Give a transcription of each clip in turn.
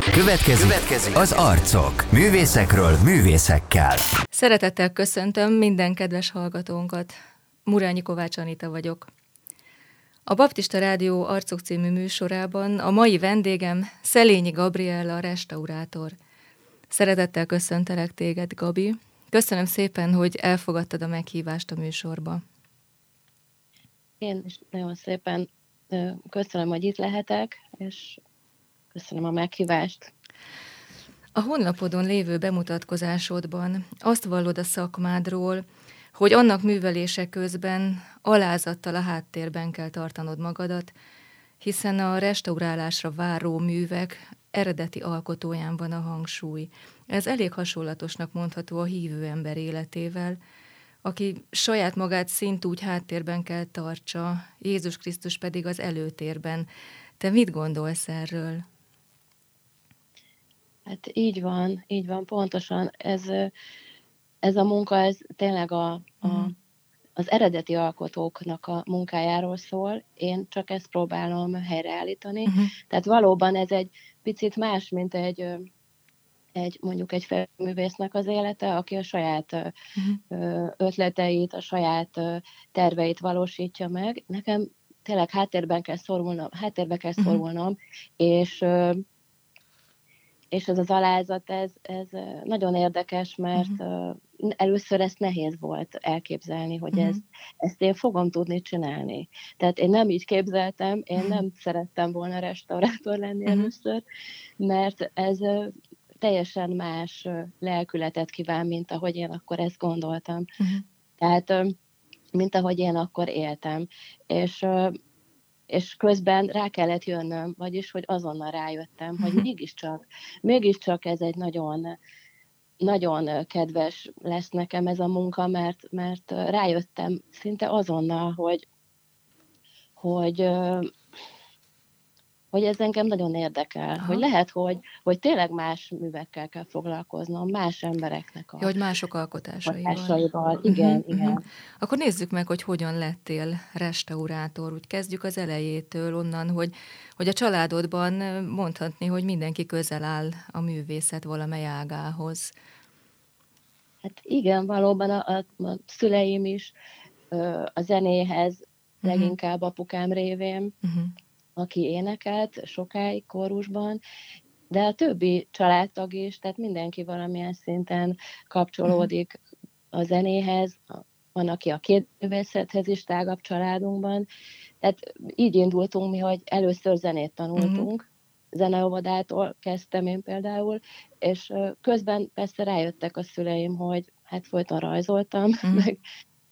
Következik, Következik az arcok. Művészekről művészekkel. Szeretettel köszöntöm minden kedves hallgatónkat. Murányi Kovács Anita vagyok. A Baptista Rádió Arcok című műsorában a mai vendégem Szelényi Gabriella, restaurátor. Szeretettel köszöntelek téged, Gabi. Köszönöm szépen, hogy elfogadtad a meghívást a műsorba. Én is nagyon szépen köszönöm, hogy itt lehetek, és köszönöm a meghívást. A honlapodon lévő bemutatkozásodban azt vallod a szakmádról, hogy annak művelése közben alázattal a háttérben kell tartanod magadat, hiszen a restaurálásra váró művek eredeti alkotóján van a hangsúly. Ez elég hasonlatosnak mondható a hívő ember életével, aki saját magát szintúgy háttérben kell tartsa, Jézus Krisztus pedig az előtérben. Te mit gondolsz erről? Hát így van, így van, pontosan. Ez, ez a munka, ez tényleg a, a, mm. az eredeti alkotóknak a munkájáról szól. Én csak ezt próbálom helyreállítani. Mm-hmm. Tehát valóban ez egy picit más, mint egy egy mondjuk egy felművésznek az élete, aki a saját uh-huh. ötleteit, a saját terveit valósítja meg. Nekem tényleg háttérben kell szorulnom, háttérbe kell mhm. szorulnom, uh-huh. és és ez az alázat, ez, ez nagyon érdekes, mert uh-huh. először ezt nehéz volt elképzelni, hogy uh-huh. ezt, ezt én fogom tudni csinálni. Tehát én nem így képzeltem, én uh-huh. nem szerettem volna restaurátor lenni uh-huh. először, mert ez teljesen más lelkületet kíván, mint ahogy én akkor ezt gondoltam. Uh-huh. Tehát, mint ahogy én akkor éltem. És és közben rá kellett jönnöm, vagyis, hogy azonnal rájöttem, hogy uh-huh. mégiscsak, mégiscsak ez egy nagyon, nagyon kedves lesz nekem ez a munka, mert, mert rájöttem szinte azonnal, hogy, hogy hogy ez engem nagyon érdekel, Aha. hogy lehet, hogy, hogy tényleg más művekkel kell foglalkoznom, más embereknek a ja, hogy mások alkotásaival. alkotásaival. Igen, uh-huh, igen. Uh-huh. Akkor nézzük meg, hogy hogyan lettél restaurátor. Úgy kezdjük az elejétől, onnan, hogy, hogy a családodban mondhatni, hogy mindenki közel áll a művészet valamely ágához. Hát igen, valóban a, a, a szüleim is a zenéhez, uh-huh. leginkább apukám révén. Uh-huh aki énekelt sokáig kórusban, de a többi családtag is, tehát mindenki valamilyen szinten kapcsolódik a zenéhez, van, aki a képművészethez is tágabb családunkban. Tehát így indultunk mi, hogy először zenét tanultunk, uh-huh. zeneóvodától kezdtem én például, és közben persze rájöttek a szüleim, hogy hát folyton rajzoltam, uh-huh. meg,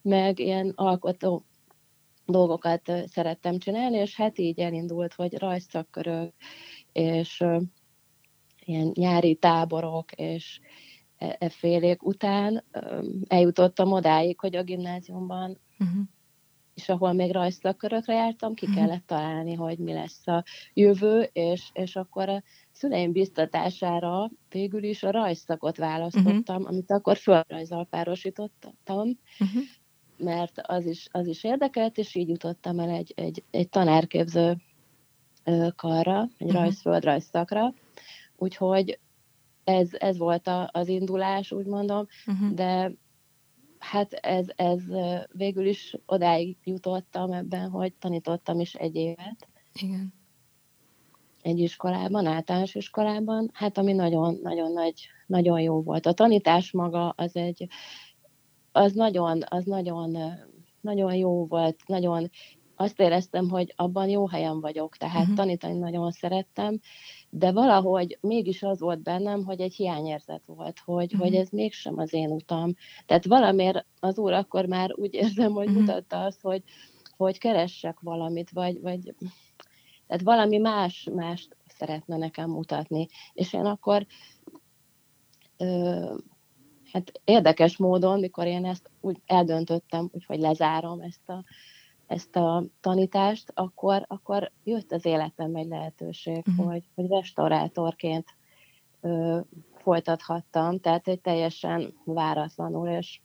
meg ilyen alkotó dolgokat szerettem csinálni, és hát így elindult, hogy rajzszakkörök, és ilyen nyári táborok, és e, e félék után eljutottam odáig, hogy a gimnáziumban, uh-huh. és ahol még rajzszakkörökre jártam, ki uh-huh. kellett találni, hogy mi lesz a jövő, és, és akkor a szüleim biztatására végül is a rajzszakot választottam, uh-huh. amit akkor földrajzal párosítottam, uh-huh mert az is, az is érdekelt, és így jutottam el egy, egy, egy tanárképző karra, egy uh-huh. rajzföldrajz szakra, úgyhogy ez, ez volt a, az indulás, úgy mondom, uh-huh. de hát ez, ez végül is odáig jutottam ebben, hogy tanítottam is egy évet. Igen. Egy iskolában, általános iskolában, hát ami nagyon-nagyon nagy, nagyon jó volt. A tanítás maga az egy, az nagyon, az nagyon, nagyon jó volt, nagyon azt éreztem, hogy abban jó helyen vagyok, tehát uh-huh. tanítani nagyon szerettem, de valahogy mégis az volt bennem, hogy egy hiányérzet volt, hogy, uh-huh. hogy ez mégsem az én utam. Tehát valamiért az úr akkor már úgy érzem, hogy uh-huh. mutatta azt, hogy, hogy keressek valamit, vagy, vagy tehát valami más, más szeretne nekem mutatni. És én akkor ö, hát érdekes módon, mikor én ezt úgy eldöntöttem, úgyhogy lezárom ezt a, ezt a tanítást, akkor, akkor jött az életem egy lehetőség, uh-huh. hogy, hogy restaurátorként ö, folytathattam, tehát egy teljesen váratlanul, és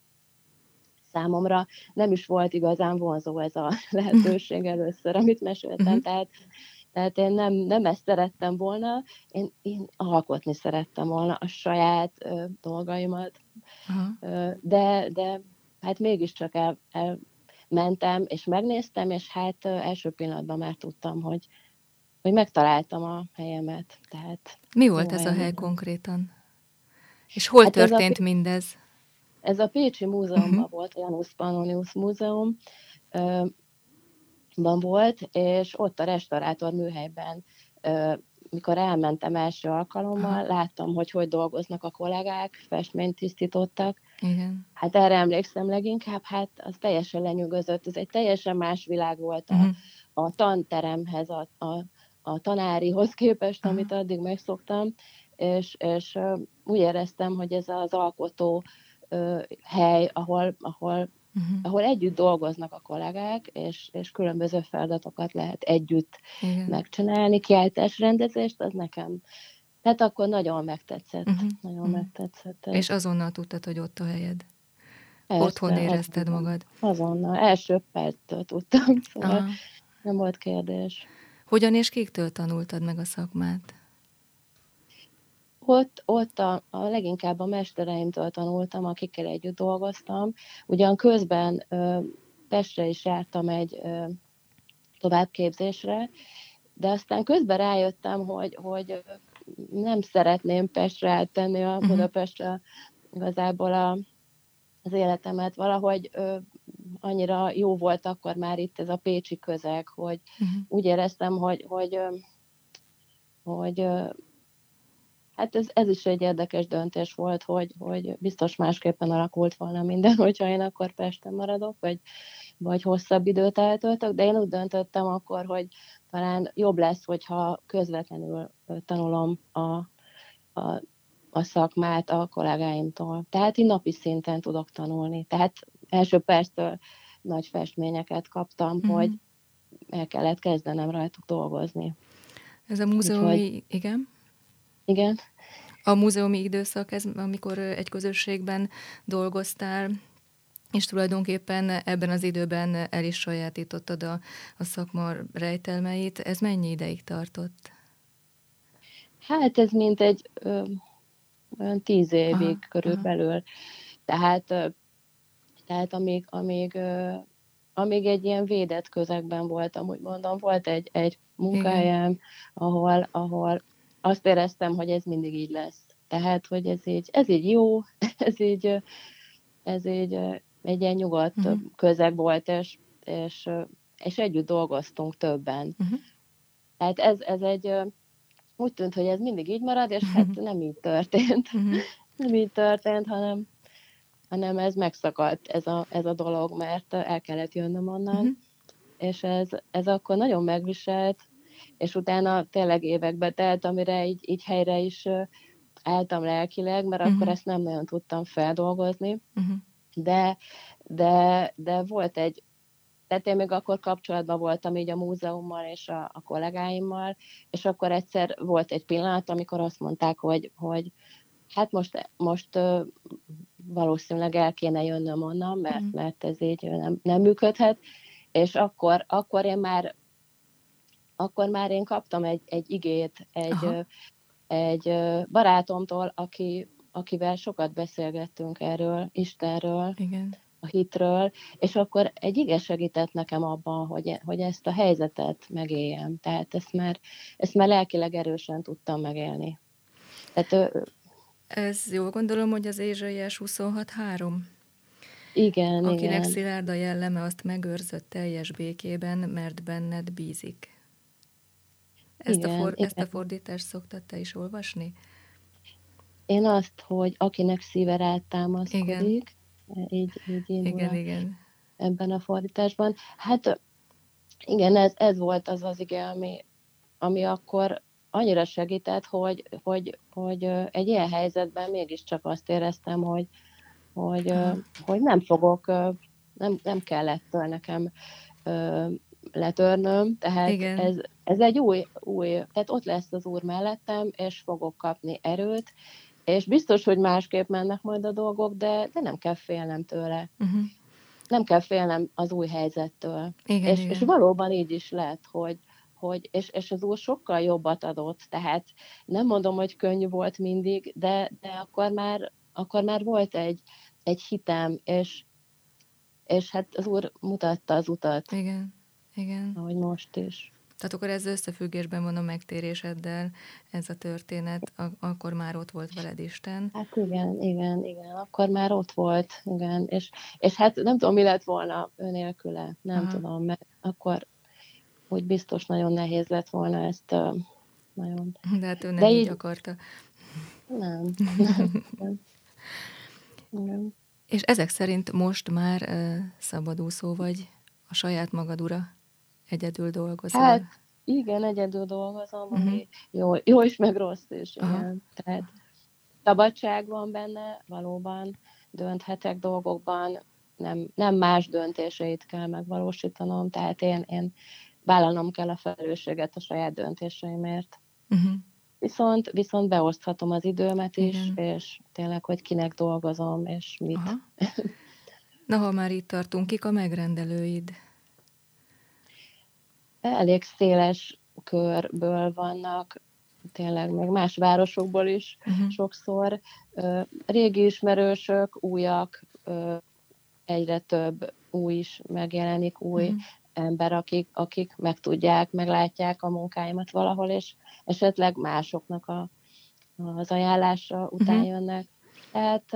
számomra nem is volt igazán vonzó ez a lehetőség először, amit meséltem, uh-huh. tehát Tehát én nem, nem ezt szerettem volna, én, én alkotni szerettem volna a saját ö, dolgaimat, Aha. de, de hát mégiscsak el, elmentem, és megnéztem, és hát ö, első pillanatban már tudtam, hogy, hogy megtaláltam a helyemet. Tehát Mi volt ez a hely konkrétan? És hol hát történt ez a, mindez? Ez a Pécsi Múzeumban uh-huh. volt, a Janus Pannonius Múzeum, ban volt, és ott a restaurátor műhelyben, mikor elmentem első alkalommal, Aha. láttam, hogy hogy dolgoznak a kollégák, festményt tisztítottak. Igen. Hát erre emlékszem leginkább, hát az teljesen lenyűgözött. Ez egy teljesen más világ volt a, uh-huh. a tanteremhez, a, a, a tanárihoz képest, uh-huh. amit addig megszoktam, és, és úgy éreztem, hogy ez az alkotó hely, ahol, ahol uh-huh. ahol együtt dolgoznak a kollégák, és, és különböző feladatokat lehet együtt Igen. megcsinálni, kiáltásrendezést, az nekem tehát akkor nagyon megtetszett. Uh-huh. Nagyon uh-huh. megtetszett. És azonnal tudtad, hogy ott a helyed? Persze, Otthon érezted azonnal, magad? Azonnal. Első perctől tudtam, szóval Aha. nem volt kérdés. Hogyan és kiktől tanultad meg a szakmát? Ott, ott a, a leginkább a mestereimtől tanultam, akikkel együtt dolgoztam. Ugyan közben ö, Pestre is jártam egy ö, továbbképzésre, de aztán közben rájöttem, hogy, hogy nem szeretném Pestre áttenni a uh-huh. Budapestre igazából a, az életemet. Valahogy ö, annyira jó volt akkor már itt ez a pécsi közeg, hogy uh-huh. úgy éreztem, hogy, hogy, hogy Hát ez, ez is egy érdekes döntés volt, hogy, hogy biztos másképpen alakult volna minden, hogyha én akkor Pesten maradok, vagy, vagy hosszabb időt eltöltök, de én úgy döntöttem akkor, hogy talán jobb lesz, hogyha közvetlenül tanulom a, a, a szakmát a kollégáimtól. Tehát én napi szinten tudok tanulni. Tehát első perctől nagy festményeket kaptam, mm-hmm. hogy el kellett kezdenem rajtuk dolgozni. Ez a múzeumi, Úgyhogy, igen? Igen. A múzeumi időszak, ez, amikor egy közösségben dolgoztál, és tulajdonképpen ebben az időben el is sajátítottad a, a szakma rejtelmeit. Ez mennyi ideig tartott? Hát ez mint egy ö, olyan tíz évig aha, körülbelül. Aha. Tehát, ö, tehát amíg, amíg, ö, amíg egy ilyen védett közegben voltam, úgy mondom, volt egy, egy munkahelyem, ahol, ahol azt éreztem, hogy ez mindig így lesz. Tehát, hogy ez így, ez így jó, ez így, ez így egy ilyen nyugodt uh-huh. közeg volt, és, és, és együtt dolgoztunk többen. Uh-huh. Tehát ez, ez egy, úgy tűnt, hogy ez mindig így marad, és uh-huh. hát nem így történt. Uh-huh. nem így történt, hanem, hanem ez megszakadt, ez a, ez a dolog, mert el kellett jönnöm onnan, uh-huh. és ez, ez akkor nagyon megviselt, és utána tényleg évekbe telt, amire így, így helyre is álltam lelkileg, mert uh-huh. akkor ezt nem nagyon tudtam feldolgozni, uh-huh. de, de, de volt egy, tehát én még akkor kapcsolatban voltam így a múzeummal és a, a kollégáimmal, és akkor egyszer volt egy pillanat, amikor azt mondták, hogy, hogy hát most, most valószínűleg el kéne jönnöm onnan, mert, uh-huh. mert ez így nem, nem működhet, és akkor, akkor én már akkor már én kaptam egy, egy igét egy, egy barátomtól, aki, akivel sokat beszélgettünk erről, Istenről, Igen. a hitről, és akkor egy ige segített nekem abban, hogy, hogy ezt a helyzetet megéljem. Tehát ezt már, ezt már lelkileg erősen tudtam megélni. Tehát, Ez jól gondolom, hogy az Ézsaiás 26.3? Igen, Akinek igen. szilárd a jelleme, azt megőrzött teljes békében, mert benned bízik. Ezt, igen, a, for, igen. ezt a fordítást szoktad te is olvasni? Én azt, hogy akinek szíve rátámaszkodik, igen. így, így igen, igen. ebben a fordításban. Hát igen, ez, ez volt az az ige, ami, ami akkor annyira segített, hogy, hogy, hogy egy ilyen helyzetben mégiscsak azt éreztem, hogy, hogy, hogy nem fogok, nem, nem kell ettől nekem letörnöm, tehát Igen. ez, ez egy új, új, tehát ott lesz az úr mellettem, és fogok kapni erőt, és biztos, hogy másképp mennek majd a dolgok, de, de nem kell félnem tőle. Uh-huh. Nem kell félnem az új helyzettől. Igen, és, igen. és valóban így is lett, hogy, hogy és, és az úr sokkal jobbat adott, tehát nem mondom, hogy könnyű volt mindig, de, de akkor már, akkor már volt egy, egy hitem, és, és hát az úr mutatta az utat. Igen, igen. Ahogy most is. Tehát akkor ez összefüggésben van a megtéréseddel, ez a történet, akkor már ott volt veled Isten. Hát igen, igen, igen, akkor már ott volt, igen, és, és hát nem tudom, mi lett volna önélküle, nem Aha. tudom, mert akkor úgy biztos nagyon nehéz lett volna ezt uh, nagyon... De hát ő nem De így, így akarta. Nem. nem. nem. És ezek szerint most már uh, szabadúszó vagy, a saját magad ura? Egyedül dolgozol? Hát igen, egyedül dolgozom, uh-huh. ami jó, jó is, meg rossz is. Igen. Tehát szabadság van benne, valóban dönthetek dolgokban, nem, nem más döntéseit kell megvalósítanom, tehát én, én vállalnom kell a felelősséget a saját döntéseimért. Uh-huh. Viszont, viszont beoszthatom az időmet is, Igen. és tényleg, hogy kinek dolgozom, és mit. Aha. Na, ha már itt tartunk, kik a megrendelőid? Elég széles körből vannak, tényleg még más városokból is uh-huh. sokszor. Régi ismerősök, újak, egyre több új is megjelenik, új uh-huh. ember, akik, akik megtudják, meglátják a munkáimat valahol, és esetleg másoknak a, az ajánlása után uh-huh. jönnek. Tehát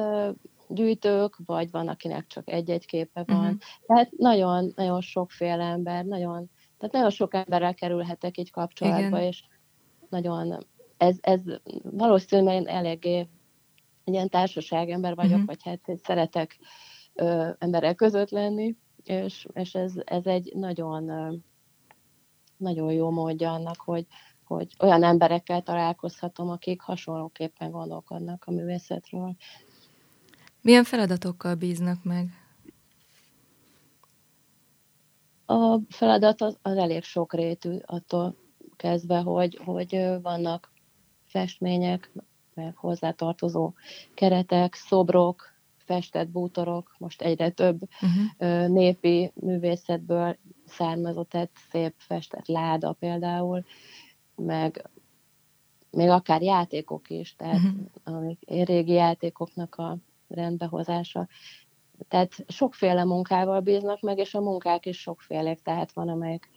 gyűjtők, vagy van, akinek csak egy-egy képe van. Uh-huh. Tehát nagyon, nagyon sokféle ember, nagyon tehát nagyon sok emberrel kerülhetek így kapcsolatba, Igen. és nagyon, ez, ez valószínűleg én eléggé egy ilyen társaságember vagyok, uh-huh. vagy hát szeretek ö, emberek között lenni, és, és ez, ez egy nagyon, ö, nagyon jó módja annak, hogy, hogy olyan emberekkel találkozhatom, akik hasonlóképpen gondolkodnak a művészetről. Milyen feladatokkal bíznak meg? A feladat az, az elég sokrétű, attól kezdve, hogy, hogy vannak festmények, meg hozzátartozó keretek, szobrok, festett bútorok, most egyre több uh-huh. népi művészetből származott egy szép festett láda például, meg még akár játékok is, tehát uh-huh. amik régi játékoknak a rendbehozása tehát sokféle munkával bíznak meg, és a munkák is sokfélek, tehát van, amelyek,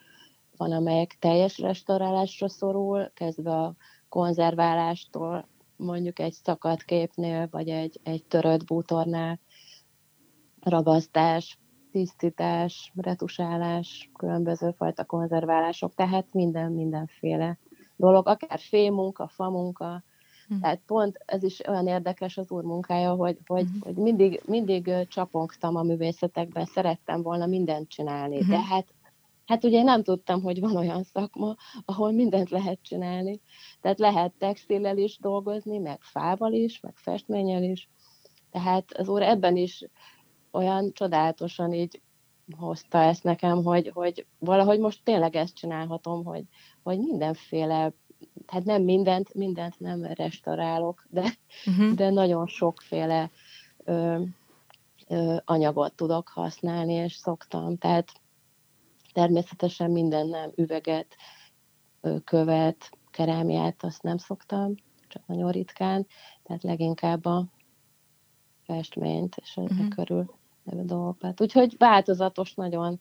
van, amelyek teljes restaurálásra szorul, kezdve a konzerválástól, mondjuk egy szakadt képnél, vagy egy, egy törött bútornál, ragasztás, tisztítás, retusálás, különböző fajta konzerválások, tehát minden, mindenféle dolog, akár fémunka, famunka, Hm. Tehát pont ez is olyan érdekes az úr munkája, hogy, hogy, uh-huh. hogy mindig, mindig csapongtam a művészetekben, szerettem volna mindent csinálni, uh-huh. de hát Hát ugye nem tudtam, hogy van olyan szakma, ahol mindent lehet csinálni. Tehát lehet textillel is dolgozni, meg fával is, meg festménnyel is. Tehát az úr ebben is olyan csodálatosan így hozta ezt nekem, hogy, hogy valahogy most tényleg ezt csinálhatom, hogy, hogy mindenféle hát nem mindent, mindent nem restaurálok, de, uh-huh. de nagyon sokféle ö, ö, anyagot tudok használni, és szoktam. Tehát természetesen minden nem üveget, ö, követ, kerámiát, azt nem szoktam, csak nagyon ritkán, tehát leginkább a festményt, és uh-huh. körül a dolgokat. Úgyhogy változatos nagyon.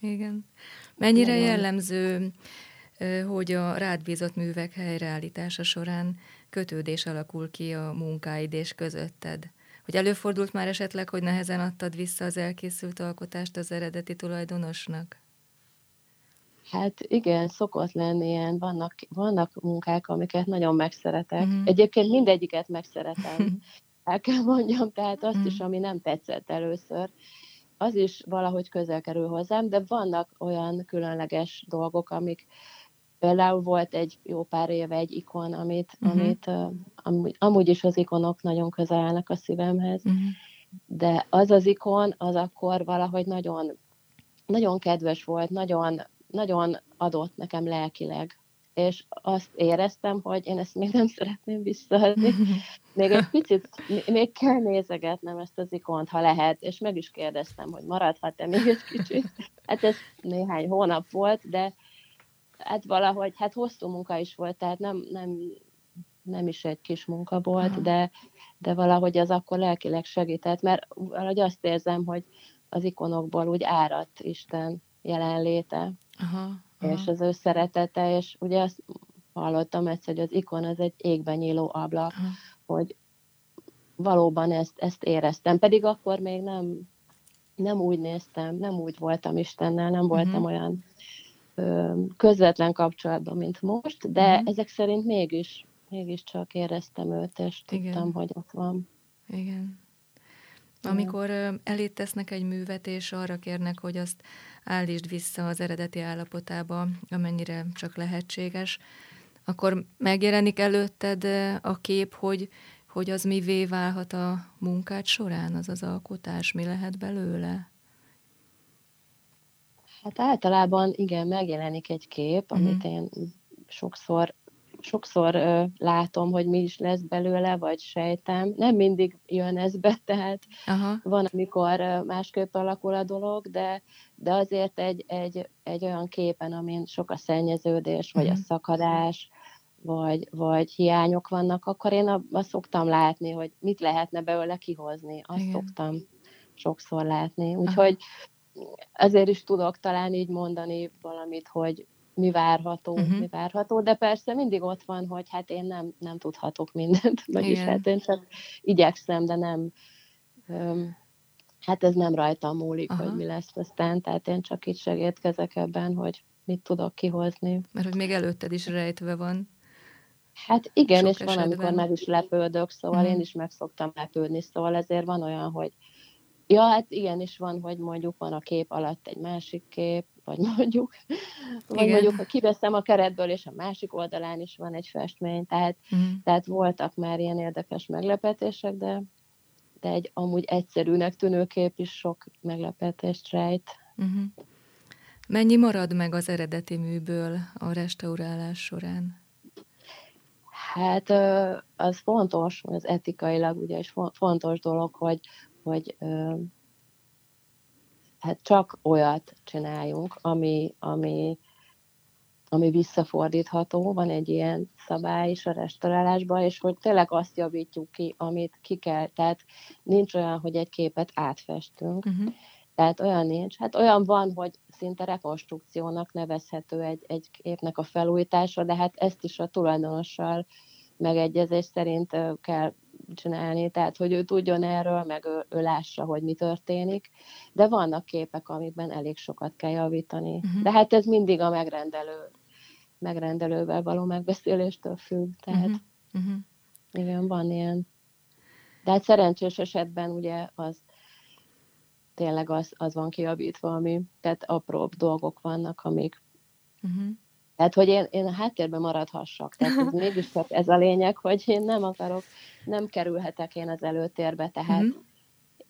Igen. Mennyire nagyon. jellemző hogy a rád bízott művek helyreállítása során kötődés alakul ki a munkáid és közötted. Hogy előfordult már esetleg, hogy nehezen adtad vissza az elkészült alkotást az eredeti tulajdonosnak? Hát igen, szokott lenni ilyen, vannak, vannak munkák, amiket nagyon megszeretek. Mm. Egyébként mindegyiket megszeretem, el kell mondjam, tehát azt mm. is, ami nem tetszett először, az is valahogy közel kerül hozzám, de vannak olyan különleges dolgok, amik, Például volt egy jó pár éve egy ikon, amit, uh-huh. amit uh, amúgy, amúgy is az ikonok nagyon közel állnak a szívemhez, uh-huh. de az az ikon, az akkor valahogy nagyon, nagyon kedves volt, nagyon, nagyon adott nekem lelkileg. És azt éreztem, hogy én ezt még nem szeretném visszaadni. Még egy picit, még kell nézegetnem ezt az ikont, ha lehet, és meg is kérdeztem, hogy maradhat-e még egy kicsit. Hát ez néhány hónap volt, de hát valahogy, hát hosszú munka is volt, tehát nem, nem, nem is egy kis munka volt, de, de valahogy az akkor lelkileg segített, mert valahogy azt érzem, hogy az ikonokból úgy áradt Isten jelenléte, aha, aha. és az ő szeretete, és ugye azt hallottam egyszer, hogy az ikon az egy égben nyíló ablak, aha. hogy valóban ezt, ezt éreztem, pedig akkor még nem, nem úgy néztem, nem úgy voltam Istennel, nem voltam uh-huh. olyan közvetlen kapcsolatban, mint most, de uh-huh. ezek szerint mégis, mégiscsak éreztem őt, és Igen. tudtam, hogy ott van. Igen. Amikor elét tesznek egy művet, és arra kérnek, hogy azt állítsd vissza az eredeti állapotába, amennyire csak lehetséges, akkor megjelenik előtted a kép, hogy, hogy az mivé válhat a munkád során, az az alkotás, mi lehet belőle? Hát általában igen, megjelenik egy kép, amit uh-huh. én sokszor sokszor ö, látom, hogy mi is lesz belőle, vagy sejtem. Nem mindig jön ez be, tehát Aha. van, amikor ö, másképp alakul a dolog, de, de azért egy, egy, egy olyan képen, amin sok a szennyeződés, vagy uh-huh. a mhm. szakadás, vagy, vagy hiányok vannak, akkor én azt szoktam látni, hogy mit lehetne belőle kihozni. Azt Igen. szoktam sokszor látni. Úgyhogy Aha. Ezért is tudok talán így mondani valamit, hogy mi várható, uh-huh. mi várható, de persze mindig ott van, hogy hát én nem, nem tudhatok mindent, vagyis Igen. hát én csak igyekszem, de nem, um, hát ez nem rajtam múlik, Aha. hogy mi lesz aztán, tehát én csak itt segítkezek ebben, hogy mit tudok kihozni. Mert hogy még előtted is rejtve van. Hát igen, Sok és esetben. van, amikor meg is lepődök, szóval uh-huh. én is meg szoktam lepődni, szóval ezért van olyan, hogy Ja, hát igen, is van, hogy mondjuk van a kép alatt egy másik kép, vagy mondjuk, vagy mondjuk, ha kiveszem a keretből, és a másik oldalán is van egy festmény, tehát, uh-huh. tehát voltak már ilyen érdekes meglepetések, de, de egy amúgy egyszerűnek tűnő kép is sok meglepetést rejt. Uh-huh. Mennyi marad meg az eredeti műből a restaurálás során? Hát az fontos, az etikailag ugye is fontos dolog, hogy, hogy hát csak olyat csináljunk, ami, ami, ami visszafordítható, van egy ilyen szabály is a restaurálásban, és hogy tényleg azt javítjuk ki, amit ki kell, tehát nincs olyan, hogy egy képet átfestünk, uh-huh. tehát olyan nincs. Hát olyan van, hogy szinte rekonstrukciónak nevezhető egy, egy képnek a felújítása, de hát ezt is a tulajdonossal megegyezés szerint kell csinálni, tehát hogy ő tudjon erről, meg ő, ő lássa, hogy mi történik, de vannak képek, amikben elég sokat kell javítani. Uh-huh. De hát ez mindig a megrendelő, megrendelővel való megbeszéléstől függ, tehát uh-huh. Uh-huh. igen, van ilyen. De hát szerencsés esetben ugye az tényleg az, az van kiavítva, ami, tehát apróbb dolgok vannak, amik uh-huh. Tehát, hogy én, én a háttérben maradhassak. Tehát ez mégis csak ez a lényeg, hogy én nem akarok, nem kerülhetek én az előtérbe, tehát uh-huh.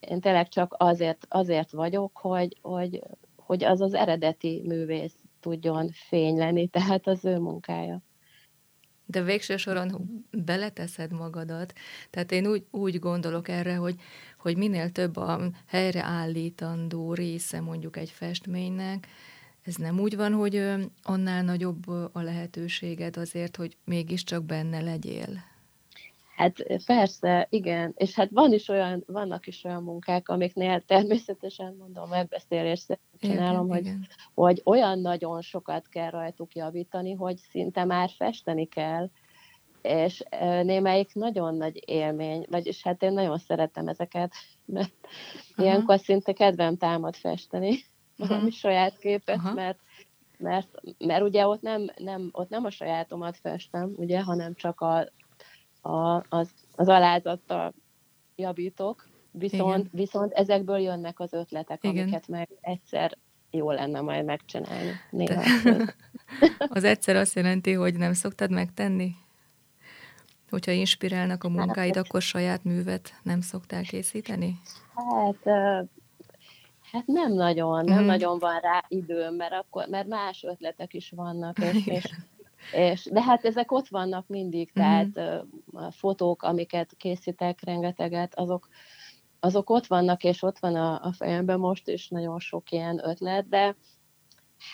én tényleg csak azért, azért vagyok, hogy, hogy, hogy az az eredeti művész tudjon fényleni, tehát az ő munkája. De végső soron beleteszed magadat. Tehát én úgy, úgy gondolok erre, hogy, hogy minél több a helyreállítandó része mondjuk egy festménynek, ez nem úgy van, hogy annál nagyobb a lehetőséged azért, hogy mégiscsak benne legyél? Hát persze, igen. És hát van is olyan, vannak is olyan munkák, amiknél természetesen mondom, megbeszélést csinálom, igen, hogy, igen. hogy olyan nagyon sokat kell rajtuk javítani, hogy szinte már festeni kell, és némelyik nagyon nagy élmény, vagyis hát én nagyon szeretem ezeket, mert Aha. ilyenkor szinte kedvem támad festeni valami uh-huh. saját képet, uh-huh. mert, mert, mert ugye ott nem, nem, ott nem a sajátomat festem, ugye, hanem csak a, a, az, az alázattal javítok, viszont, viszont ezekből jönnek az ötletek, Igen. amiket meg egyszer jó lenne majd megcsinálni. Néha. az egyszer azt jelenti, hogy nem szoktad megtenni? Hogyha inspirálnak a munkáid, hát, akkor saját művet nem szoktál készíteni? Hát Hát nem nagyon, nem mm. nagyon van rá időm, mert akkor, mert más ötletek is vannak, és, és, és de hát ezek ott vannak mindig, mm. tehát a fotók, amiket készítek, rengeteget, azok, azok ott vannak, és ott van a, a fejemben most is nagyon sok ilyen ötlet, de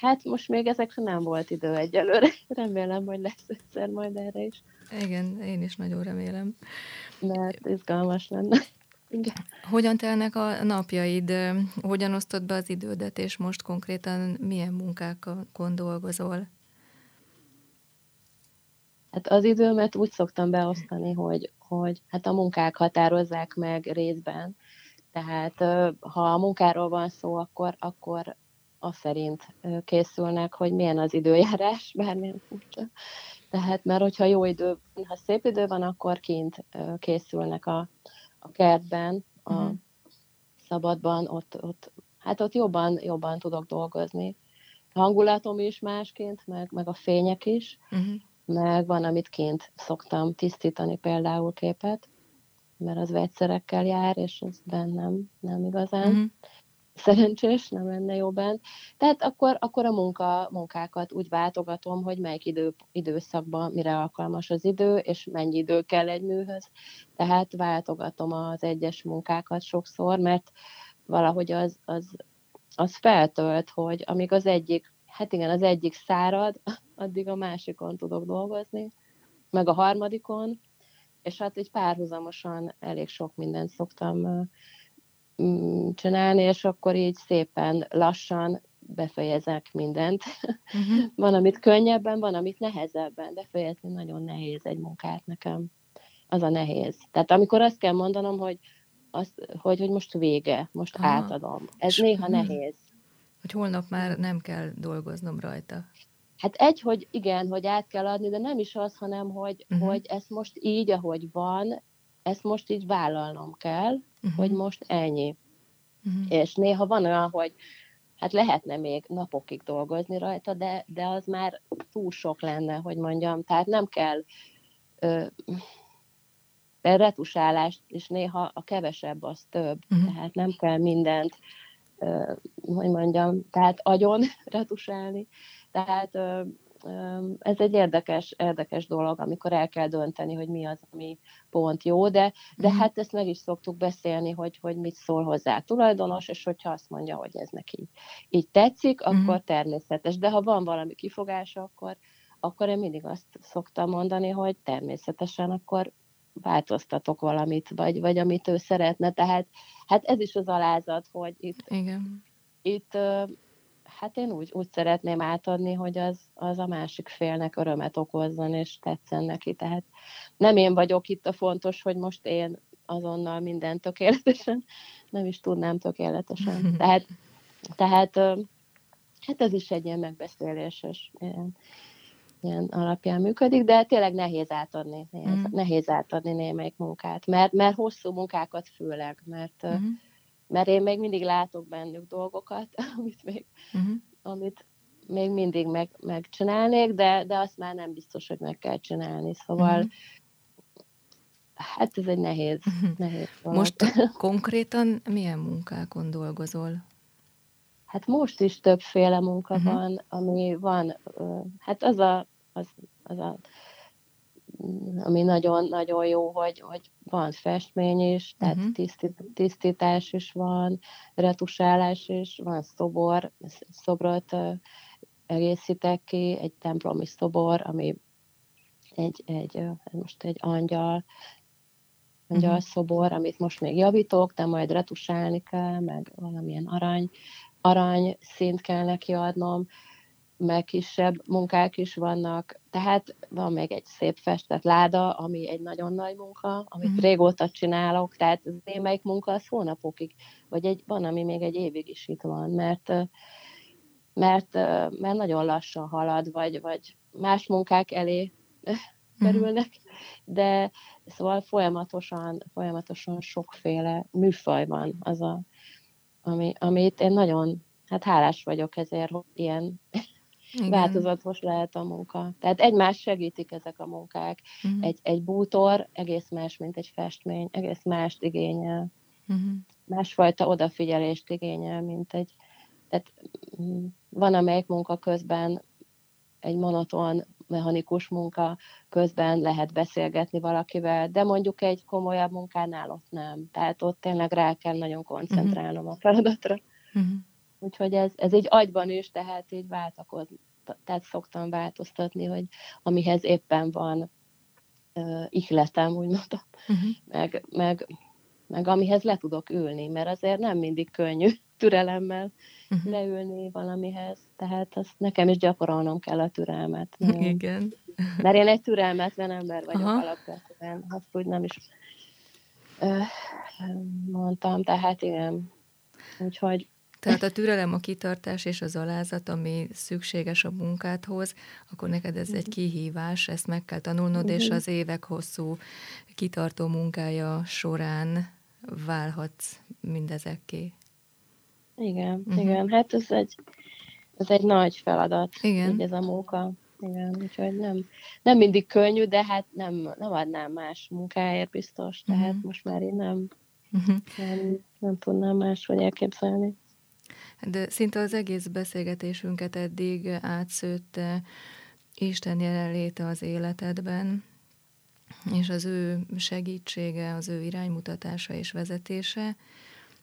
Hát most még ezekre nem volt idő egyelőre. Remélem, hogy lesz egyszer majd erre is. Igen, én is nagyon remélem. Mert izgalmas lenne. Igen. Hogyan telnek a napjaid? Hogyan osztod be az idődet, és most konkrétan milyen munkákon dolgozol? Hát az időmet úgy szoktam beosztani, hogy, hogy hát a munkák határozzák meg részben. Tehát ha a munkáról van szó, akkor, akkor az szerint készülnek, hogy milyen az időjárás, bármilyen furcsa. Tehát, mert hogyha jó idő, ha szép idő van, akkor kint készülnek a, a kertben, a uh-huh. szabadban, ott, ott, hát ott jobban, jobban tudok dolgozni. A hangulatom is másként, meg, meg a fények is, uh-huh. meg van, amit kint szoktam tisztítani például képet, mert az vegyszerekkel jár, és az bennem nem igazán. Uh-huh szerencsés, nem lenne jó bent. Tehát akkor, akkor a munka, munkákat úgy váltogatom, hogy melyik idő, időszakban mire alkalmas az idő, és mennyi idő kell egy műhöz. Tehát váltogatom az egyes munkákat sokszor, mert valahogy az, az, az feltölt, hogy amíg az egyik, hát igen, az egyik szárad, addig a másikon tudok dolgozni, meg a harmadikon, és hát egy párhuzamosan elég sok mindent szoktam csinálni, és akkor így szépen lassan befejezek mindent. Uh-huh. van, amit könnyebben, van, amit nehezebben. Befejezni nagyon nehéz egy munkát nekem. Az a nehéz. Tehát amikor azt kell mondanom, hogy, az, hogy, hogy most vége, most Aha. átadom. Ez S- néha nehéz. Hogy holnap már nem kell dolgoznom rajta. Hát egy, hogy igen, hogy át kell adni, de nem is az, hanem hogy, uh-huh. hogy ezt most így, ahogy van, ezt most így vállalnom kell, uh-huh. hogy most ennyi. Uh-huh. És néha van olyan, hogy hát lehetne még napokig dolgozni rajta, de, de az már túl sok lenne, hogy mondjam. Tehát nem kell ö, retusálást, és néha a kevesebb az több. Uh-huh. Tehát nem kell mindent, ö, hogy mondjam, tehát agyon retusálni. Tehát ö, ez egy érdekes, érdekes dolog, amikor el kell dönteni, hogy mi az, ami pont jó, de, de mm. hát ezt meg is szoktuk beszélni, hogy, hogy mit szól hozzá a tulajdonos, és hogyha azt mondja, hogy ez neki így tetszik, mm. akkor természetes. De ha van valami kifogása, akkor, akkor én mindig azt szoktam mondani, hogy természetesen akkor változtatok valamit, vagy, vagy amit ő szeretne. Tehát hát ez is az alázat, hogy itt, Igen. itt hát én úgy, úgy szeretném átadni, hogy az, az a másik félnek örömet okozzon, és tetszen neki. Tehát nem én vagyok itt a fontos, hogy most én azonnal minden tökéletesen, nem is tudnám tökéletesen. Tehát, tehát hát ez is egy ilyen megbeszéléses ilyen, ilyen alapján működik, de tényleg nehéz átadni, nehéz, mm. nehéz átadni némelyik munkát, mert, mert hosszú munkákat főleg, mert mm mert én még mindig látok bennük dolgokat, amit még, uh-huh. amit még mindig meg, megcsinálnék, de, de azt már nem biztos, hogy meg kell csinálni. Szóval uh-huh. hát ez egy nehéz, uh-huh. nehéz. Most konkrétan milyen munkákon dolgozol? Hát most is többféle munka uh-huh. van, ami van, hát az a, az, az a ami nagyon-nagyon jó, hogy, hogy van festmény is, tehát uh-huh. tisztít, tisztítás is van, retusálás is, van szobor, szobrot egészítek ki, egy templomi szobor, ami egy, egy most egy angyal, angyal uh-huh. szobor, amit most még javítok, de majd retusálni kell, meg valamilyen arany, arany szint kell neki adnom meg kisebb munkák is vannak, tehát van még egy szép festett láda, ami egy nagyon nagy munka, amit mm. régóta csinálok, tehát az némelyik munka az hónapokig, vagy egy, van, ami még egy évig is itt van, mert, mert, mert nagyon lassan halad, vagy, vagy más munkák elé mhm. kerülnek, de szóval folyamatosan, folyamatosan sokféle műfaj van az a, ami, amit én nagyon, hát hálás vagyok ezért, hogy ilyen igen. változatos lehet a munka. Tehát egymás segítik ezek a munkák. Uh-huh. Egy, egy bútor egész más, mint egy festmény, egész mást igényel. Uh-huh. Másfajta odafigyelést igényel, mint egy... Tehát mm, van, amelyik munka közben egy monoton, mechanikus munka közben lehet beszélgetni valakivel, de mondjuk egy komolyabb munkánál ott nem. Tehát ott tényleg rá kell nagyon koncentrálnom uh-huh. a feladatra. Uh-huh. Úgyhogy ez, ez így agyban is, tehát így váltakoz, tehát szoktam változtatni, hogy amihez éppen van uh, ihletem, úgy mondom, uh-huh. meg, meg, meg amihez le tudok ülni, mert azért nem mindig könnyű türelemmel uh-huh. leülni valamihez, tehát azt nekem is gyakorolnom kell a türelmet. Igen. Mert én egy türelmetlen ember vagyok Aha. alapvetően, azt úgy nem is uh, mondtam, tehát igen. Úgyhogy tehát a türelem, a kitartás és az alázat, ami szükséges a munkádhoz, akkor neked ez egy kihívás, ezt meg kell tanulnod, és az évek hosszú kitartó munkája során válhatsz mindezekké. Igen, uh-huh. igen, hát ez egy, ez egy nagy feladat, igen. így ez a munka. Igen, úgyhogy nem, nem mindig könnyű, de hát nem, nem adnám más munkáért biztos, tehát uh-huh. most már én nem, uh-huh. nem, nem tudnám máshogy elképzelni. De szinte az egész beszélgetésünket eddig átszőtte Isten jelenléte az életedben, és az ő segítsége, az ő iránymutatása és vezetése.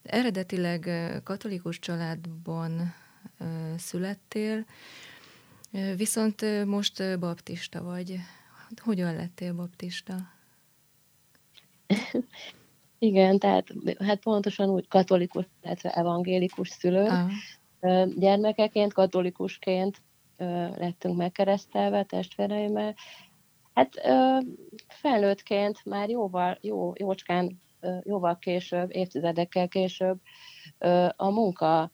Eredetileg katolikus családban születtél, viszont most baptista vagy. Hogyan lettél baptista? Igen, tehát hát pontosan úgy katolikus, illetve evangélikus szülő. Ah. Gyermekeként, katolikusként lettünk megkeresztelve testvéreimmel. Hát felnőttként már jóval, jó, jócskán, jóval később, évtizedekkel később a munka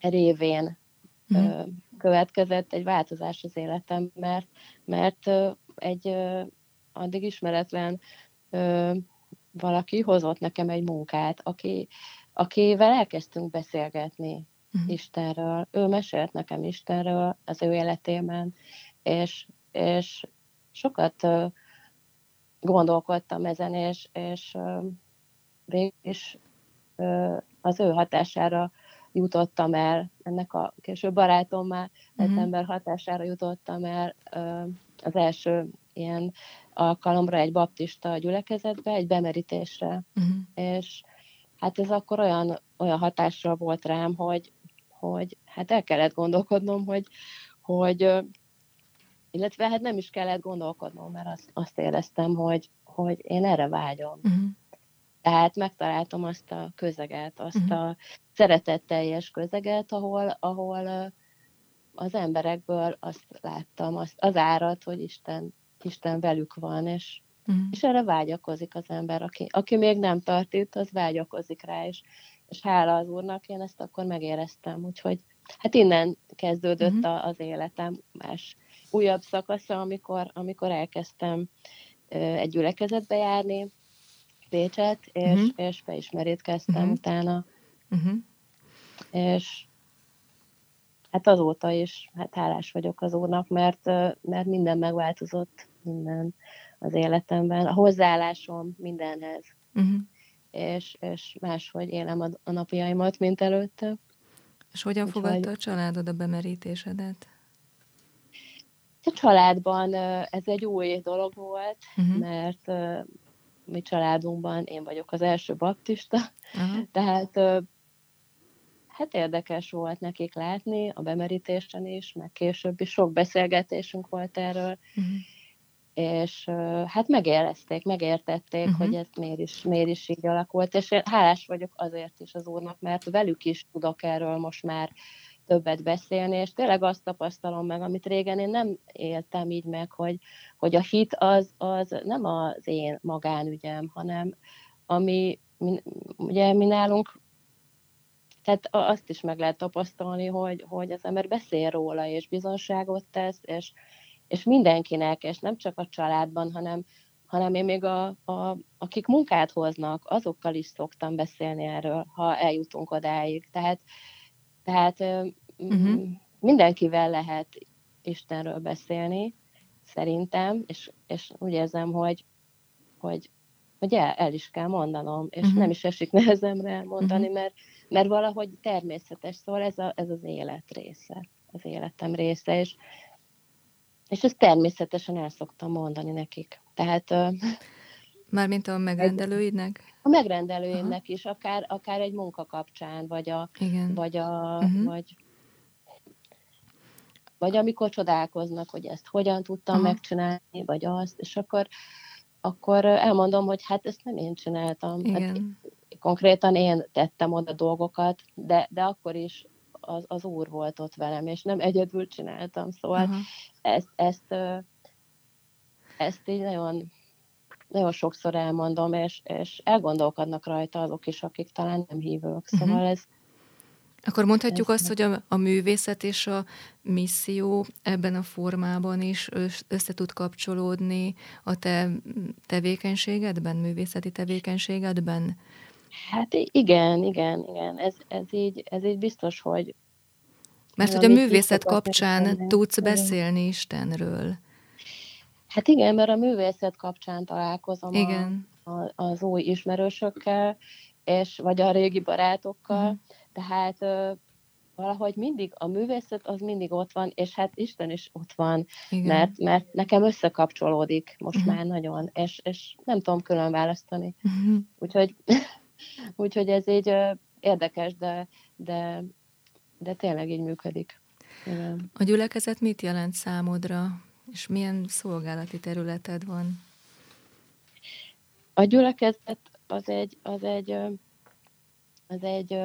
révén mm. következett egy változás az életem, mert, mert egy addig ismeretlen valaki hozott nekem egy munkát, aki, akivel elkezdtünk beszélgetni uh-huh. Istenről. Ő mesélt nekem Istenről az ő életében, és, és sokat gondolkodtam ezen, és, és végül is uh, az ő hatására jutottam el, ennek a később barátommá, uh-huh. ember hatására jutottam el az első ilyen alkalomra egy baptista gyülekezetbe, egy bemerítésre, uh-huh. és hát ez akkor olyan, olyan hatásra volt rám, hogy, hogy hát el kellett gondolkodnom, hogy, hogy illetve hát nem is kellett gondolkodnom, mert azt, azt éreztem, hogy, hogy én erre vágyom. Uh-huh. Tehát megtaláltam azt a közeget, azt uh-huh. a szeretetteljes közeget, ahol, ahol az emberekből azt láttam, azt, az árat, hogy Isten Isten velük van, és, uh-huh. és erre vágyakozik az ember, aki, aki még nem tart itt, az vágyakozik rá, és, és hála az Úrnak, én ezt akkor megéreztem, úgyhogy hát innen kezdődött uh-huh. a, az életem más újabb szakasza, amikor, amikor elkezdtem ö, egy gyülekezetbe járni, Pécset, és, uh-huh. és beismerítkeztem uh-huh. utána. Uh-huh. És hát azóta is hát hálás vagyok az úrnak, mert, mert minden megváltozott, minden az életemben, a hozzáállásom mindenhez. Uh-huh. És, és máshogy élem a, a napjaimat, mint előtte. És hogyan Úgyhogy... fogadta a családod a bemerítésedet? A családban ez egy új dolog volt, uh-huh. mert mi családunkban én vagyok az első baptista, uh-huh. tehát hát érdekes volt nekik látni a bemerítésen is, meg később is sok beszélgetésünk volt erről, uh-huh. és hát megérezték, megértették, uh-huh. hogy ez miért is, miért is így alakult, és én hálás vagyok azért is az úrnak, mert velük is tudok erről most már többet beszélni, és tényleg azt tapasztalom meg, amit régen én nem éltem így meg, hogy, hogy a hit az, az nem az én magánügyem, hanem ami, mi, ugye mi nálunk tehát azt is meg lehet tapasztalni, hogy, hogy az ember beszél róla, és bizonságot tesz, és, és mindenkinek, és nem csak a családban, hanem, hanem én még a, a, akik munkát hoznak, azokkal is szoktam beszélni erről, ha eljutunk odáig. Tehát, tehát uh-huh. mindenkivel lehet Istenről beszélni, szerintem, és, és úgy érzem, hogy, hogy, hogy el, el is kell mondanom, és uh-huh. nem is esik nehezemre elmondani, uh-huh. mert mert valahogy természetes, szóval ez, a, ez az élet része, az életem része, és, és ezt természetesen el szoktam mondani nekik. Tehát Mármint a megrendelőidnek? A megrendelőidnek Aha. is, akár, akár egy munka kapcsán, vagy a, Igen. Vagy, a uh-huh. vagy, vagy amikor csodálkoznak, hogy ezt hogyan tudtam Aha. megcsinálni, vagy azt, és akkor, akkor elmondom, hogy hát ezt nem én csináltam. Hát Igen. Hát, konkrétan én tettem oda dolgokat, de, de akkor is az, az úr volt ott velem, és nem egyedül csináltam. Szóval uh-huh. ezt, ezt, ezt így nagyon, nagyon sokszor elmondom, és, és elgondolkodnak rajta azok is, akik talán nem hívők. Szóval uh-huh. ez, akkor mondhatjuk azt, hogy a, a művészet és a misszió ebben a formában is össze tud kapcsolódni a te tevékenységedben, művészeti tevékenységedben? Hát igen, igen, igen. Ez, ez, így, ez így biztos, hogy... Mert hogy a művészet kapcsán tenni. tudsz beszélni Istenről. Hát igen, mert a művészet kapcsán találkozom igen. A, a, az új ismerősökkel, és vagy a régi barátokkal, uh-huh. tehát ö, valahogy mindig a művészet az mindig ott van, és hát Isten is ott van, mert, mert nekem összekapcsolódik most uh-huh. már nagyon, és, és nem tudom külön választani. Uh-huh. Úgyhogy Úgyhogy ez így érdekes, de, de, de tényleg így működik. Igen. A gyülekezet mit jelent számodra, és milyen szolgálati területed van? A gyülekezet az egy, az egy, az egy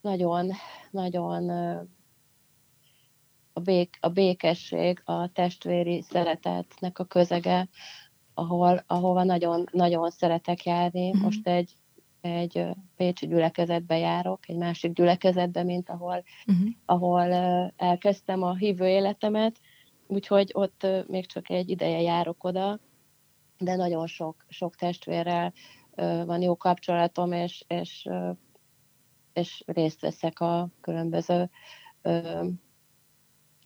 nagyon, nagyon a, bék, a békesség, a testvéri szeretetnek a közege, ahol, ahova nagyon, nagyon szeretek járni. Mm-hmm. Most egy, egy pécsi gyülekezetbe járok, egy másik gyülekezetbe, mint ahol, mm-hmm. ahol elkezdtem a hívő életemet, úgyhogy ott még csak egy ideje járok oda, de nagyon sok, sok testvérrel van jó kapcsolatom, és, és, és részt veszek a különböző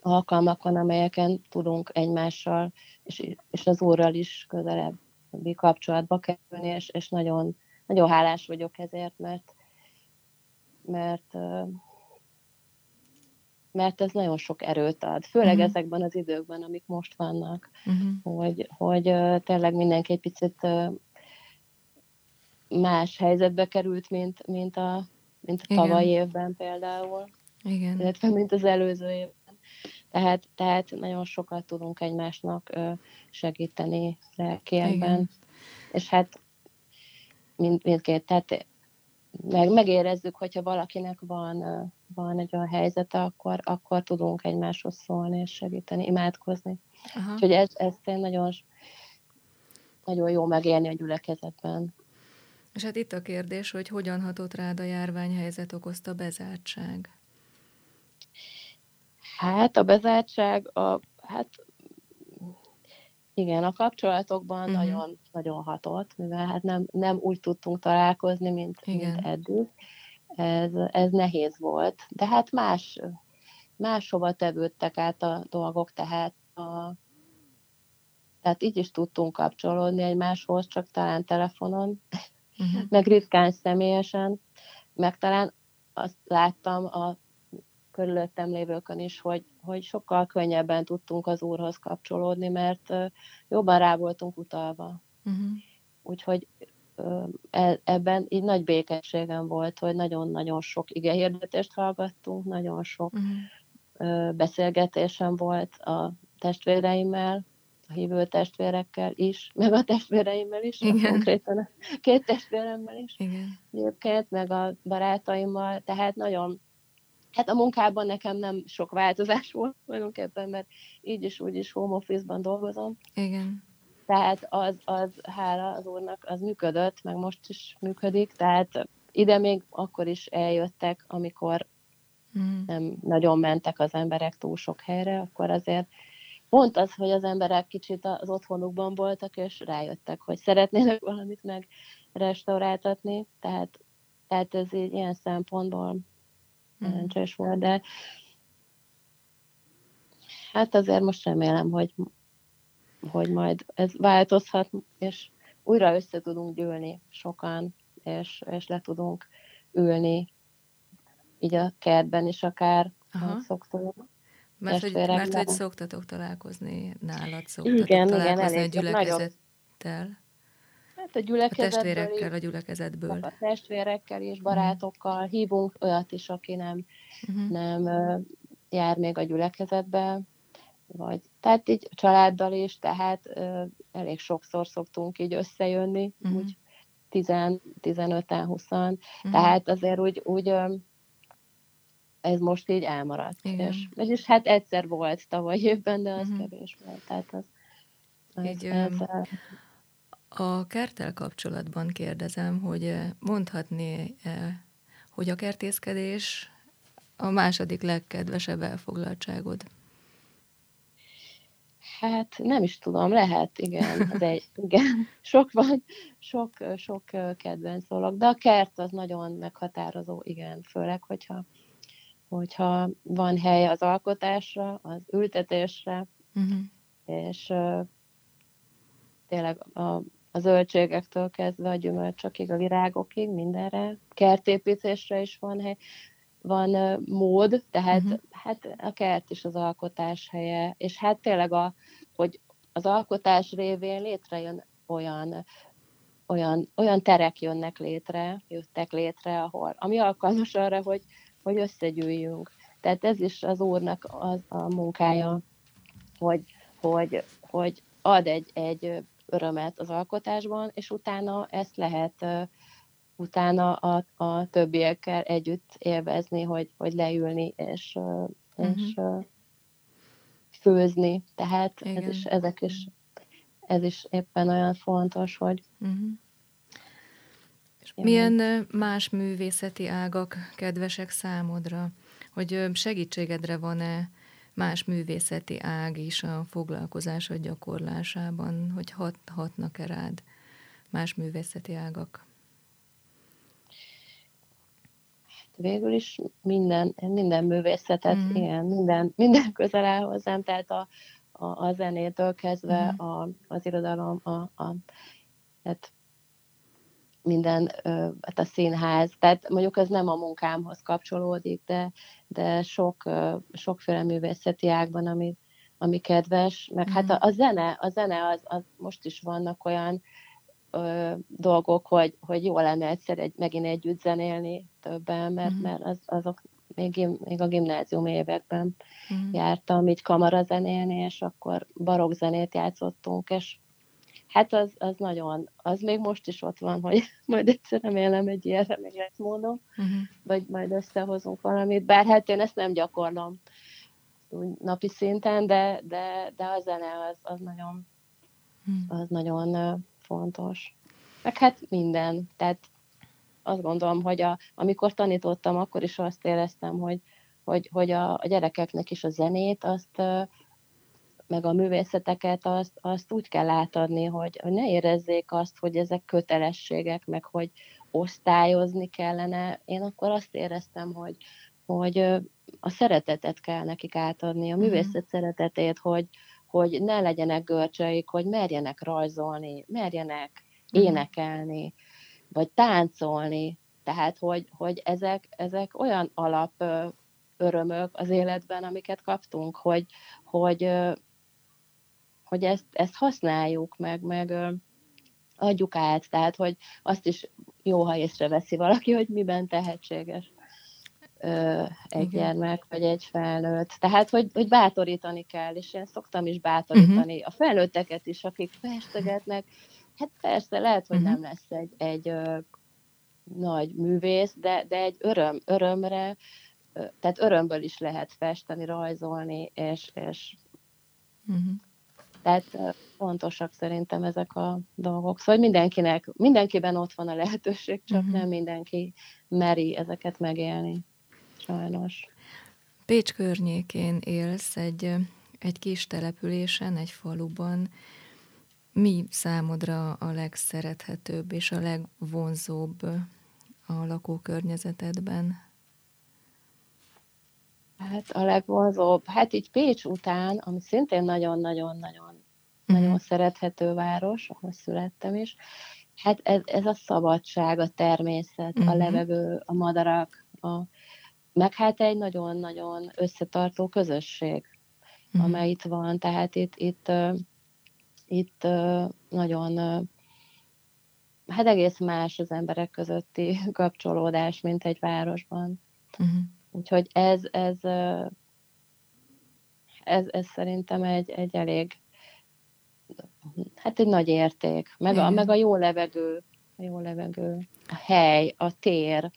alkalmakon, amelyeken tudunk egymással és, és az Úrral is közelebb kapcsolatba kerülni, és, és nagyon, nagyon hálás vagyok ezért, mert, mert, mert ez nagyon sok erőt ad, főleg uh-huh. ezekben az időkben, amik most vannak, uh-huh. hogy, hogy tényleg mindenki egy picit más helyzetbe került, mint, mint a, mint a tavalyi évben például. Igen. Illetve mint az előző év. Tehát, tehát nagyon sokat tudunk egymásnak segíteni lelkiekben. És hát mind, mindkét, tehát meg, megérezzük, hogyha valakinek van, van egy olyan helyzete, akkor, akkor tudunk egymáshoz szólni és segíteni, imádkozni. Aha. Úgyhogy ez, ez nagyon, nagyon jó megélni a gyülekezetben. És hát itt a kérdés, hogy hogyan hatott rád a járványhelyzet okozta bezártság? Hát a bezártság, a, hát igen, a kapcsolatokban uh-huh. nagyon, nagyon hatott, mivel hát nem, nem úgy tudtunk találkozni, mint, mint eddig. Ez, ez nehéz volt, de hát más, máshova tevődtek át a dolgok, tehát a, tehát így is tudtunk kapcsolódni egymáshoz, csak talán telefonon, uh-huh. meg ritkán személyesen, meg talán azt láttam a körülöttem lévőkön is, hogy, hogy sokkal könnyebben tudtunk az úrhoz kapcsolódni, mert jobban rá voltunk utalva. Uh-huh. Úgyhogy e, ebben így nagy békességem volt, hogy nagyon-nagyon sok igehirdetést hallgattunk, nagyon sok uh-huh. beszélgetésem volt a testvéreimmel, a hívő testvérekkel is, meg a testvéreimmel is, Igen. konkrétan a két testvéremmel is, Igen. egyébként, meg a barátaimmal, tehát nagyon Hát a munkában nekem nem sok változás volt tulajdonképpen, mert így is úgy is home office-ban dolgozom. Igen. Tehát az, az hála az úrnak, az működött, meg most is működik, tehát ide még akkor is eljöttek, amikor mm. nem nagyon mentek az emberek túl sok helyre, akkor azért pont az, hogy az emberek kicsit az otthonukban voltak, és rájöttek, hogy szeretnének valamit meg restauráltatni, tehát, tehát ez így ilyen szempontból szerencsés volt, de hát azért most remélem, hogy, hogy majd ez változhat, és újra össze tudunk gyűlni sokan, és, és le tudunk ülni így a kertben is akár, Aha. szoktunk. Mert hogy, mert hogy szoktatok találkozni nálad, szoktatok igen, találkozni igen, a gyülekezettel. Hát a gyülekezetből. A testvérekkel, a gyülekezetből. A testvérekkel és barátokkal. Hívunk olyat is, aki nem, uh-huh. nem jár még a gyülekezetbe, vagy tehát így családdal is, tehát elég sokszor szoktunk így összejönni, uh-huh. úgy 10-15-en, 20 uh-huh. tehát azért úgy, úgy ez most így elmaradt. Igen. És, és hát egyszer volt tavaly évben, de az uh-huh. kevés volt, tehát az, az így, ez, a kertel kapcsolatban kérdezem, hogy mondhatni, hogy a kertészkedés a második legkedvesebb elfoglaltságod? Hát nem is tudom, lehet, igen, de igen. Sok van, sok, sok kedvenc dolog, de a kert az nagyon meghatározó, igen, főleg, hogyha, hogyha van hely az alkotásra, az ültetésre, uh-huh. és tényleg a, a zöldségektől kezdve a gyümölcsökig, a virágokig, mindenre, kertépítésre is van hely van mód, tehát uh-huh. hát a kert is az alkotás helye, és hát tényleg, a, hogy az alkotás révén létrejön olyan, olyan, olyan terek jönnek létre, jöttek létre, ahol, ami alkalmas arra, hogy, hogy összegyűjjünk. Tehát ez is az Úrnak az a munkája, hogy, hogy, hogy ad egy, egy örömet az alkotásban, és utána ezt lehet utána a, a többiekkel együtt élvezni, hogy, hogy leülni és, uh-huh. és főzni. Tehát ez is, ezek is, ez is éppen olyan fontos, hogy uh-huh. Milyen más művészeti ágak kedvesek számodra? Hogy segítségedre van-e más művészeti ág is a foglalkozásod gyakorlásában, hogy hat, hatnak-e rád más művészeti ágak? végül is minden, minden művészetet, mm. igen, minden, minden közel áll hozzám, tehát a, a, a zenétől kezdve mm. a, az irodalom, a, a, hát minden, hát a színház, tehát mondjuk ez nem a munkámhoz kapcsolódik, de, de sok, sokféle művészeti ágban, ami, ami kedves, meg mm. hát a, a zene, a zene az, az most is vannak olyan ö, dolgok, hogy, hogy jó lenne egyszer egy, megint együtt zenélni többen, mert, uh-huh. mert az, azok még, még a gimnázium években uh-huh. jártam így kamarazenélni, és akkor zenét játszottunk, és hát az, az nagyon, az még most is ott van, hogy majd egyszer remélem egy ilyenre még lesz módon, uh-huh. vagy majd összehozunk valamit, bár hát én ezt nem gyakorlom úgy napi szinten, de, de, de a zene az, az nagyon, az nagyon fontos. Meg hát minden. Tehát azt gondolom, hogy a, amikor tanítottam, akkor is azt éreztem, hogy, hogy, hogy a, a gyerekeknek is a zenét, azt meg a művészeteket, azt, azt úgy kell átadni, hogy, ne érezzék azt, hogy ezek kötelességek, meg hogy osztályozni kellene. Én akkor azt éreztem, hogy, hogy a szeretetet kell nekik átadni, a mhm. művészet uh-huh. szeretetét, hogy, hogy ne legyenek görcseik, hogy merjenek rajzolni, merjenek mhm. énekelni, vagy táncolni. Tehát, hogy, hogy ezek, ezek olyan alap örömök az életben, amiket kaptunk, hogy, hogy, hogy ezt, ezt használjuk meg, meg adjuk át, tehát, hogy azt is jó, ha észreveszi valaki, hogy miben tehetséges ö, egy Igen. gyermek, vagy egy felnőtt. Tehát, hogy, hogy bátorítani kell, és én szoktam is bátorítani uh-huh. a felnőtteket is, akik festegetnek. Hát persze, lehet, hogy uh-huh. nem lesz egy, egy ö, nagy művész, de, de egy öröm, örömre, ö, tehát örömből is lehet festeni, rajzolni, és, és uh-huh. Tehát fontosak szerintem ezek a dolgok. Szóval mindenkinek, mindenkiben ott van a lehetőség, csak uh-huh. nem mindenki meri ezeket megélni sajnos. Pécs környékén élsz egy, egy kis településen, egy faluban. Mi számodra a legszerethetőbb és a legvonzóbb a lakókörnyezetedben? Hát a legvonzóbb, hát így Pécs után, ami szintén nagyon-nagyon-nagyon uh-huh. nagyon szerethető város, ahol születtem is, hát ez, ez a szabadság, a természet, uh-huh. a levegő, a madarak, a, meg hát egy nagyon-nagyon összetartó közösség, mm. amely itt van, tehát itt, itt, itt nagyon hát egész más az emberek közötti kapcsolódás, mint egy városban. Uh-huh. Úgyhogy ez, ez, ez, ez szerintem egy, egy elég, hát egy nagy érték. Meg a, meg a jó levegő, a jó levegő, a hely, a tér,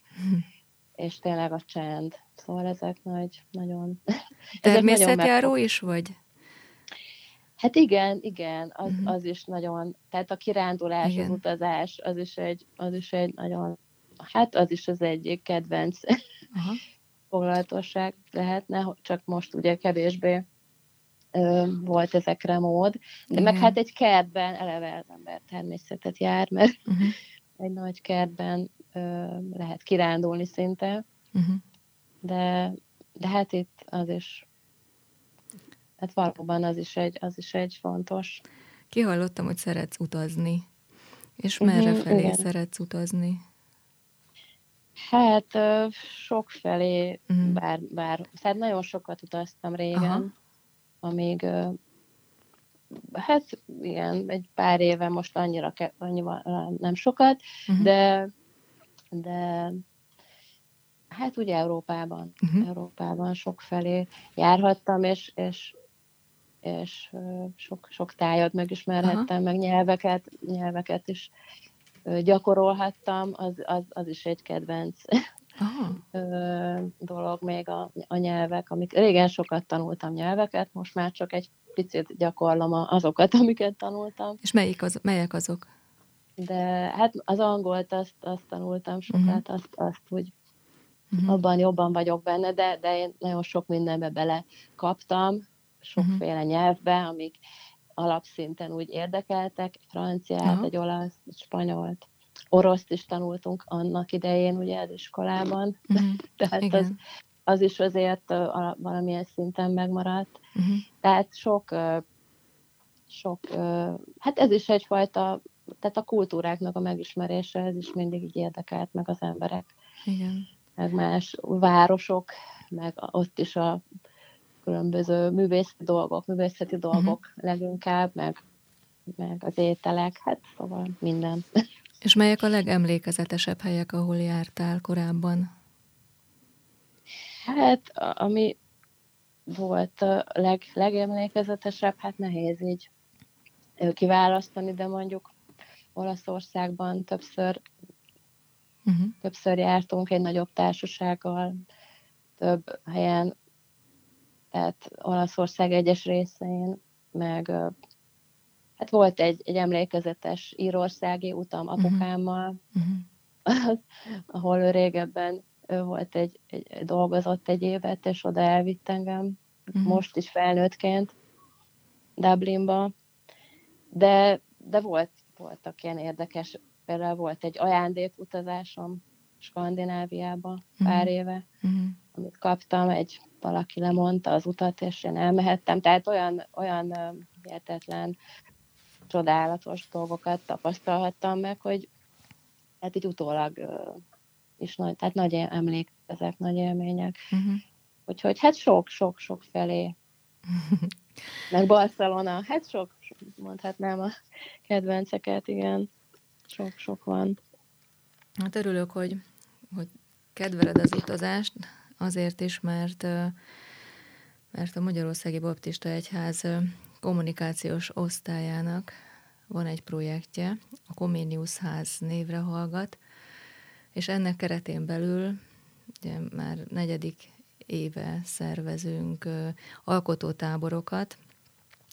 és tényleg a csend. Szóval ezek nagy, nagyon... Természetjáró is vagy? Hát igen, igen, az, uh-huh. az is nagyon, tehát a kirándulás, igen. az utazás, az is egy, az is egy nagyon, hát az is az egyik kedvenc uh-huh. foglalatosság lehetne, csak most ugye kevésbé ö, volt ezekre mód, de igen. meg hát egy kertben eleve az ember természetet jár, mert uh-huh. egy nagy kertben ö, lehet kirándulni szinte, uh-huh. de, de hát itt az is hát valóban az is egy, az is egy fontos. Kihallottam, hogy szeretsz utazni. És merre uh-huh, felé igen. szeretsz utazni? Hát sok felé, uh-huh. bár, bár, tehát nagyon sokat utaztam régen, Aha. amíg hát igen, egy pár éve most annyira, annyival nem sokat, uh-huh. de de hát ugye Európában, uh-huh. Európában sok felé járhattam, és, és és sok, sok tájat megismerhettem, Aha. meg nyelveket, nyelveket is gyakorolhattam, az, az, az is egy kedvenc Aha. dolog még a, a nyelvek, amik régen sokat tanultam nyelveket, most már csak egy picit gyakorlom azokat, amiket tanultam. És melyik az, melyek azok? De hát az angolt azt, azt tanultam sokat, uh-huh. azt, azt úgy uh-huh. abban jobban vagyok benne, de, de én nagyon sok mindenbe bele kaptam, sokféle uh-huh. nyelvbe, amik alapszinten úgy érdekeltek, franciát, uh-huh. egy olasz, egy spanyolt, oroszt is tanultunk annak idején ugye az iskolában, uh-huh. tehát Igen. az, az is azért uh, valamilyen szinten megmaradt. Uh-huh. Tehát sok, uh, sok, uh, hát ez is egyfajta, tehát a kultúráknak a megismerése, ez is mindig így érdekelt meg az emberek. Igen. Meg más városok, meg ott is a különböző művészeti dolgok, művészeti mhm. dolgok uh-huh. leginkább, meg, meg az ételek, hát szóval minden. És melyek a legemlékezetesebb helyek, ahol jártál korábban? Hát, ami volt a leg, legemlékezetesebb, hát nehéz így kiválasztani, de mondjuk Olaszországban többször, uh-huh. többször jártunk egy nagyobb társasággal, több helyen tehát Olaszország egyes részein, meg hát volt egy, egy emlékezetes írországi utam mhm. apukámmal, uh-huh. ahol ő régebben ő volt egy, egy, dolgozott egy évet, és oda elvitt engem, uh-huh. most is felnőttként Dublinba, de, de volt, voltak ilyen érdekes, például volt egy ajándékutazásom Skandináviába uh-huh. pár éve, uh-huh. Amit kaptam, egy valaki lemondta az utat, és én elmehettem. Tehát olyan, olyan hihetetlen, csodálatos dolgokat tapasztalhattam meg, hogy hát így utólag is nagy, tehát nagy emlék, ezek nagy élmények. Uh-huh. Úgyhogy hát sok-sok-sok felé. Meg Barcelona, hát sok, mondhatnám a kedvenceket, igen. Sok-sok van. Hát örülök, hogy, hogy kedveled az utazást, Azért is, mert, mert a Magyarországi Baptista Egyház kommunikációs osztályának van egy projektje, a Comenius Ház névre hallgat, és ennek keretén belül ugye már negyedik éve szervezünk alkotótáborokat,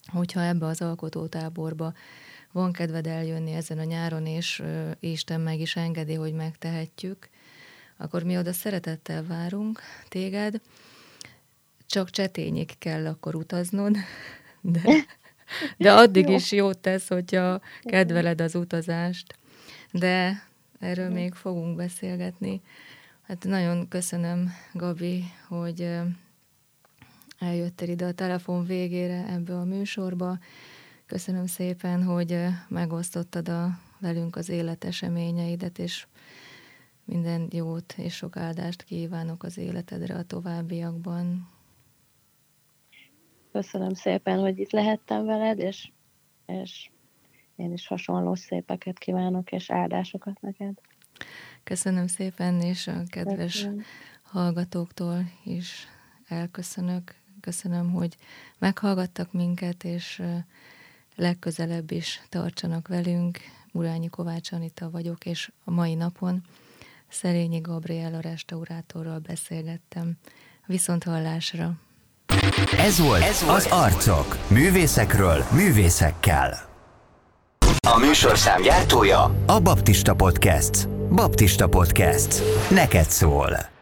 hogyha ebbe az alkotótáborba van kedved eljönni ezen a nyáron, és Isten meg is engedi, hogy megtehetjük, akkor mi oda szeretettel várunk téged, csak csetényig kell akkor utaznod, de, de addig is jót tesz, hogyha kedveled az utazást. De erről még fogunk beszélgetni. Hát nagyon köszönöm, Gabi, hogy eljöttél ide a telefon végére ebbe a műsorba. Köszönöm szépen, hogy megosztottad a, velünk az életeseményeidet, és minden jót és sok áldást kívánok az életedre a továbbiakban. Köszönöm szépen, hogy itt lehettem veled, és, és én is hasonló szépeket kívánok, és áldásokat neked. Köszönöm szépen, és a kedves Köszönöm. hallgatóktól is elköszönök. Köszönöm, hogy meghallgattak minket, és legközelebb is tartsanak velünk. Urányi Kovács Anita vagyok, és a mai napon Szerényi Gabriela restaurátorral beszélgettem. Viszont hallásra! Ez volt, Ez volt az Arcok. Művészekről, művészekkel. A műsorszám gyártója a Baptista Podcast. Baptista Podcast. Neked szól.